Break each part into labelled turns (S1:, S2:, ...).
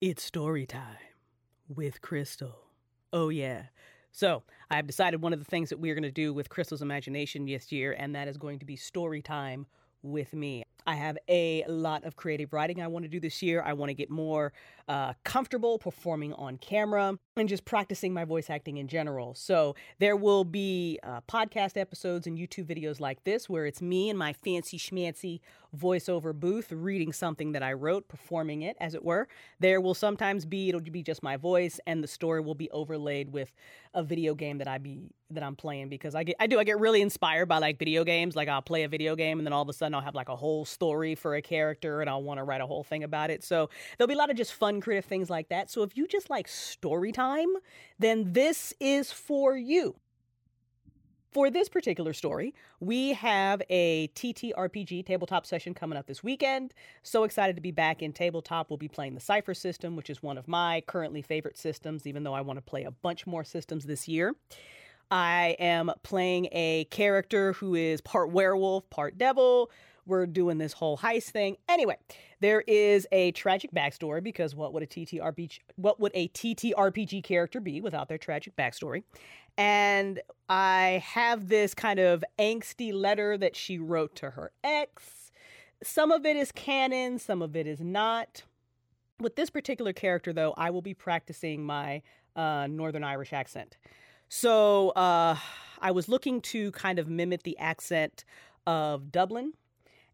S1: It's story time with Crystal. Oh, yeah. So, I've decided one of the things that we're going to do with Crystal's imagination this year, and that is going to be story time with me. I have a lot of creative writing I want to do this year. I want to get more uh, comfortable performing on camera and just practicing my voice acting in general. So there will be uh, podcast episodes and YouTube videos like this where it's me and my fancy schmancy voiceover booth reading something that I wrote, performing it as it were. There will sometimes be it'll be just my voice and the story will be overlaid with a video game that I be that I'm playing because I get I do I get really inspired by like video games. Like I'll play a video game and then all of a sudden I'll have like a whole story for a character and I'll want to write a whole thing about it. So there'll be a lot of just fun, creative things like that. So if you just like story time, then this is for you. For this particular story, we have a TTRPG tabletop session coming up this weekend. So excited to be back in tabletop. We'll be playing the Cypher system, which is one of my currently favorite systems, even though I want to play a bunch more systems this year. I am playing a character who is part werewolf, part devil. We're doing this whole heist thing. Anyway, there is a tragic backstory because what would a TTRPG what would a TTRPG character be without their tragic backstory? And I have this kind of angsty letter that she wrote to her ex. Some of it is canon, some of it is not. With this particular character, though, I will be practicing my uh, Northern Irish accent. So uh, I was looking to kind of mimic the accent of Dublin.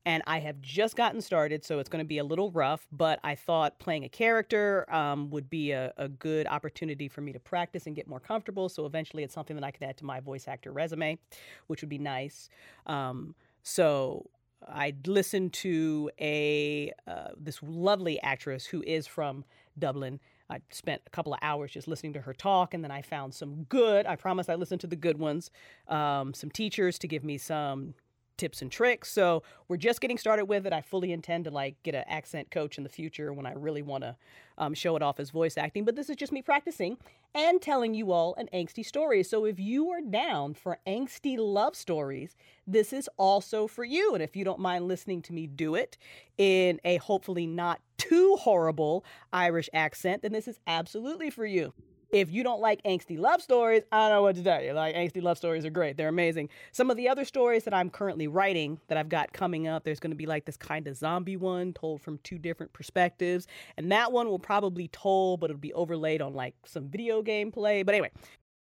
S1: And I have just gotten started, so it's going to be a little rough, but I thought playing a character um, would be a, a good opportunity for me to practice and get more comfortable. So eventually it's something that I could add to my voice actor resume, which would be nice. Um, so I listened to a uh, this lovely actress who is from Dublin. I spent a couple of hours just listening to her talk, and then I found some good. I promise I listened to the good ones. Um, some teachers to give me some tips and tricks. So we're just getting started with it. I fully intend to like get an accent coach in the future when I really want to um, show it off as voice acting. But this is just me practicing and telling you all an angsty story. So if you are down for angsty love stories, this is also for you. And if you don't mind listening to me do it in a hopefully not too horrible Irish accent, then this is absolutely for you if you don't like angsty love stories, I don't know what to tell you. Like angsty love stories are great. They're amazing. Some of the other stories that I'm currently writing that I've got coming up, there's going to be like this kind of zombie one told from two different perspectives. And that one will probably told, but it'll be overlaid on like some video gameplay. But anyway,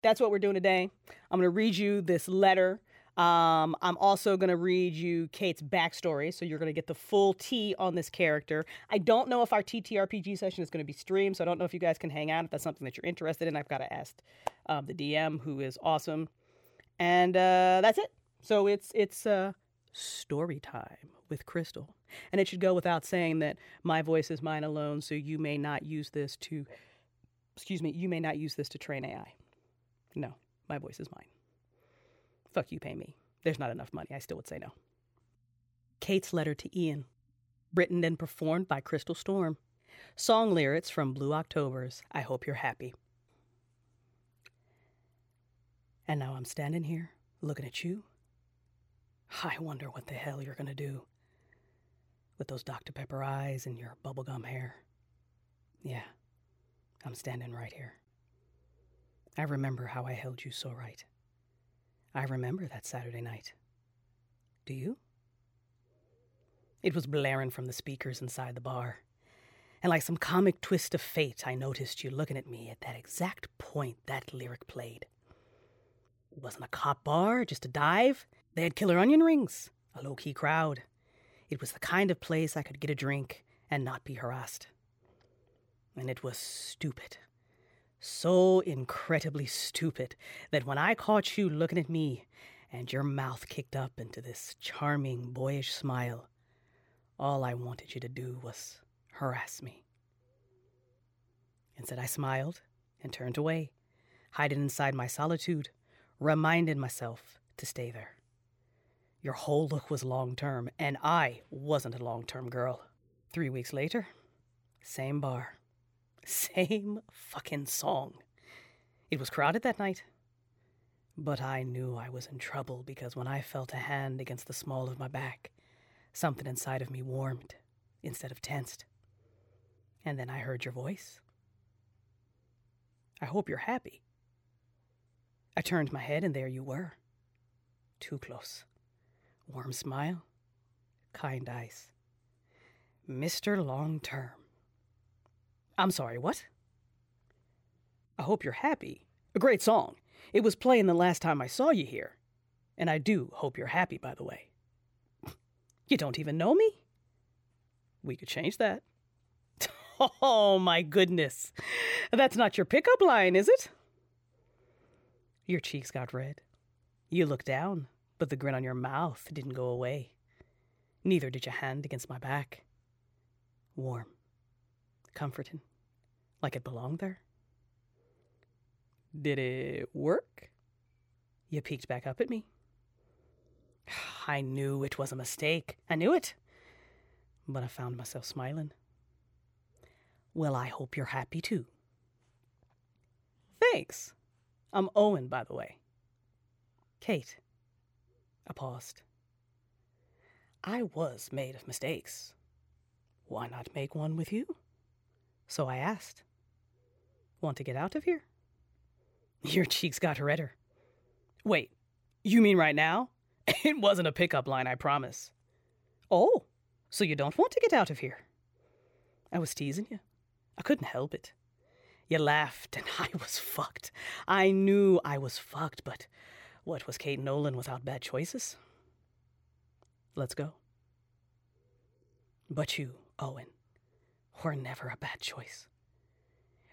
S1: that's what we're doing today. I'm going to read you this letter um, I'm also going to read you Cait's backstory, so you're going to get the full T on this character. I don't know if our TTRPG session is going to be streamed, so I don't know if you guys can hang out if that's something that you're interested in. I've got to ask um, the DM, who is awesome, and uh, that's it. So it's it's uh, story time with Crystal, and it should go without saying that my voice is mine alone, so you may not use this to, excuse me, you may not use this to train AI. No, my voice is mine. Fuck you, pay me. There's not enough money. I still would say no. Cait's Letter to Eoin. Written and performed by Crystal Storm. Song lyrics from Blue Octobers. I hope you're happy. And now I'm standing here looking at you. I wonder what the hell you're going to do with those Dr. Pepper eyes and your bubblegum hair. Yeah, I'm standing right here. I remember how I held you so right. I remember that Saturday night. Do you? It was blaring from the speakers inside the bar. And like some comic twist of fate, I noticed you looking at me at that exact point that lyric played. It wasn't a cop bar, just a dive. They had killer onion rings, a low key crowd. It was the kind of place I could get a drink and not be harassed. And it was stupid so incredibly stupid that when I caught you looking at me and your mouth kicked up into this charming, boyish smile, all I wanted you to do was harass me. Instead, I smiled and turned away, hiding inside my solitude, reminded myself to stay there. Your whole look was long term, and I wasn't a long term girl. Three weeks later, same bar. Same fucking song. It was crowded that night. But I knew I was in trouble because when I felt a hand against the small of my back, something inside of me warmed instead of tensed. And then I heard your voice. I hope you're happy. I turned my head, and there you were. Too close. Warm smile, kind eyes. Mr. Long Term. I'm sorry, what? I hope you're happy. A great song. It was playing the last time I saw you here. And I do hope you're happy, by the way. You don't even know me? We could change that. Oh, my goodness. That's not your pickup line, is it? Your cheeks got red. You looked down, but the grin on your mouth didn't go away. Neither did your hand against my back. Warm, comforting, like it belonged there. Did it work? You peeked back up at me. I knew it was a mistake. I knew it. But I found myself smiling. Well, I hope you're happy too. Thanks. I'm Eoin, by the way. Cait. I paused. I was made of mistakes. Why not make one with you? So I asked. Want to get out of here? Your cheeks got redder. Wait, you mean right now? It wasn't a pickup line, I promise. Oh, so you don't want to get out of here? I was teasing you. I couldn't help it. You laughed, and I was fucked. I knew I was fucked, but what was Cait Nolan without bad choices? Let's go. But you, Eoin, were never a bad choice.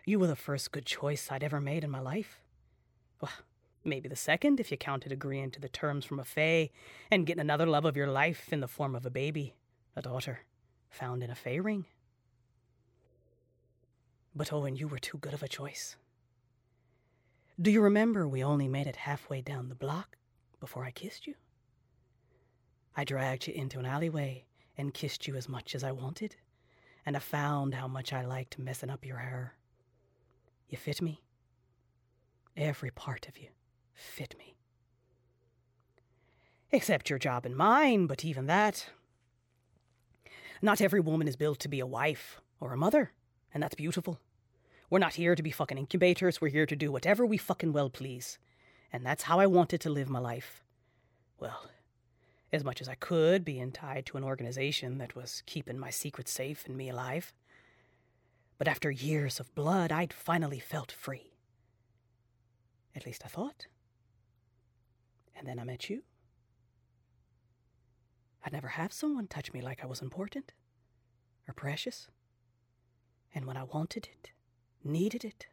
S1: You were the first good choice I'd ever made in my life. Well, maybe the second if you counted agreeing to the terms from a fae and getting another love of your life in the form of a baby, a daughter, found in a fae ring. But Eoin, you were too good of a choice. Do you remember we only made it halfway down the block before I kissed you? I dragged you into an alleyway and kissed you as much as I wanted, and I found how much I liked messing up your hair. You fit me. Every part of you fit me. Except your job and mine, but even that. Not every woman is built to be a wife or a mother, and that's beautiful. We're not here to be fucking incubators. We're here to do whatever we fucking well please. And that's how I wanted to live my life. Well, as much as I could, being tied to an organization that was keeping my secret safe and me alive. But after years of blood, I'd finally felt free. At least I thought. And then I met you. I'd never have someone touch me like I was important or precious. And when I wanted it, needed it,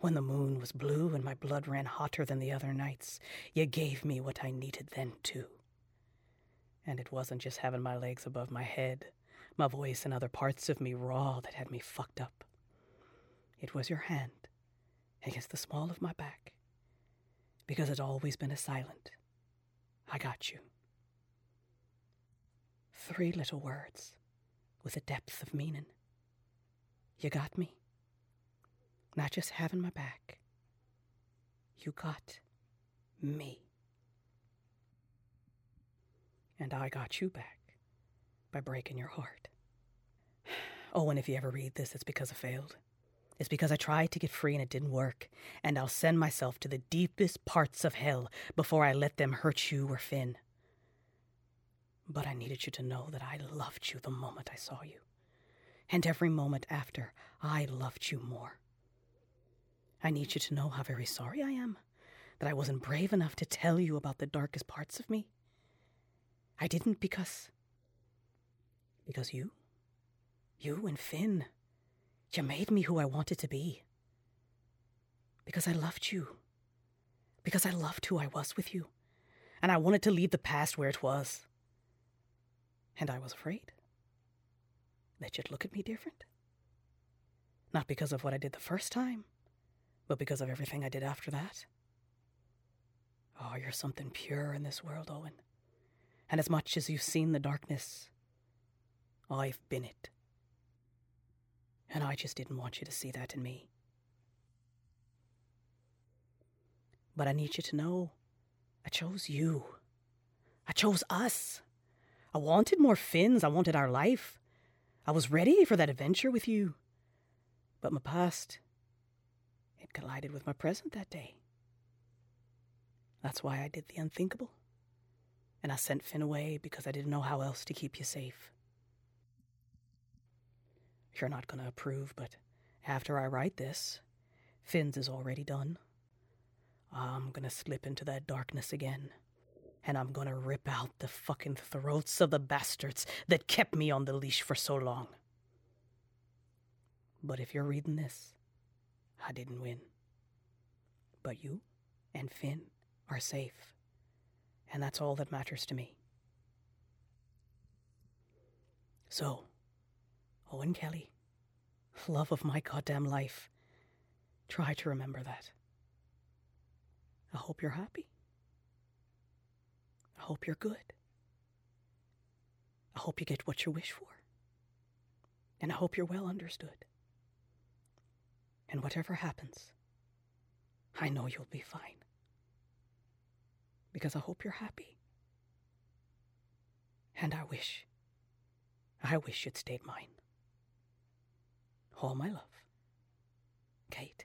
S1: when the moon was blue and my blood ran hotter than the other nights, you gave me what I needed then, too. And it wasn't just having my legs above my head, my voice and other parts of me raw that had me fucked up. It was your hand against the small of my back, because it's always been a silent, I got you. Three little words with a depth of meaning. You got me. Not just having my back. You got me. And I got you back by breaking your heart. Oh, and if you ever read this, it's because I failed. It's because I tried to get free and it didn't work, and I'll send myself to the deepest parts of hell before I let them hurt you or Finn. But I needed you to know that I loved you the moment I saw you, and every moment after, I loved you more. I need you to know how very sorry I am that I wasn't brave enough to tell you about the darkest parts of me. I didn't because. Because you. You and Finn. You made me who I wanted to be. Because I loved you. Because I loved who I was with you. And I wanted to leave the past where it was. And I was afraid that you'd look at me different. Not because of what I did the first time, but because of everything I did after that. Oh, you're something pure in this world, Eoin. And as much as you've seen the darkness, I've been it. And I just didn't want you to see that in me. But I need you to know I chose you. I chose us. I wanted more Finns. I wanted our life. I was ready for that adventure with you. But my past, it collided with my present that day. That's why I did the unthinkable. And I sent Finn away because I didn't know how else to keep you safe. You're not going to approve, but after I write this, Finn's is already done. I'm gonna slip into that darkness again. And I'm gonna rip out the fucking throats of the bastards that kept me on the leash for so long. But if you're reading this, I didn't win. But you and Finn are safe. And that's all that matters to me. So, Eoin Kelly, love of my goddamn life, try to remember that. I hope you're happy. I hope you're good. I hope you get what you wish for. And I hope you're well understood. And whatever happens, I know you'll be fine. Because I hope you're happy. And I wish, I wish you'd stayed mine all my love, Cait.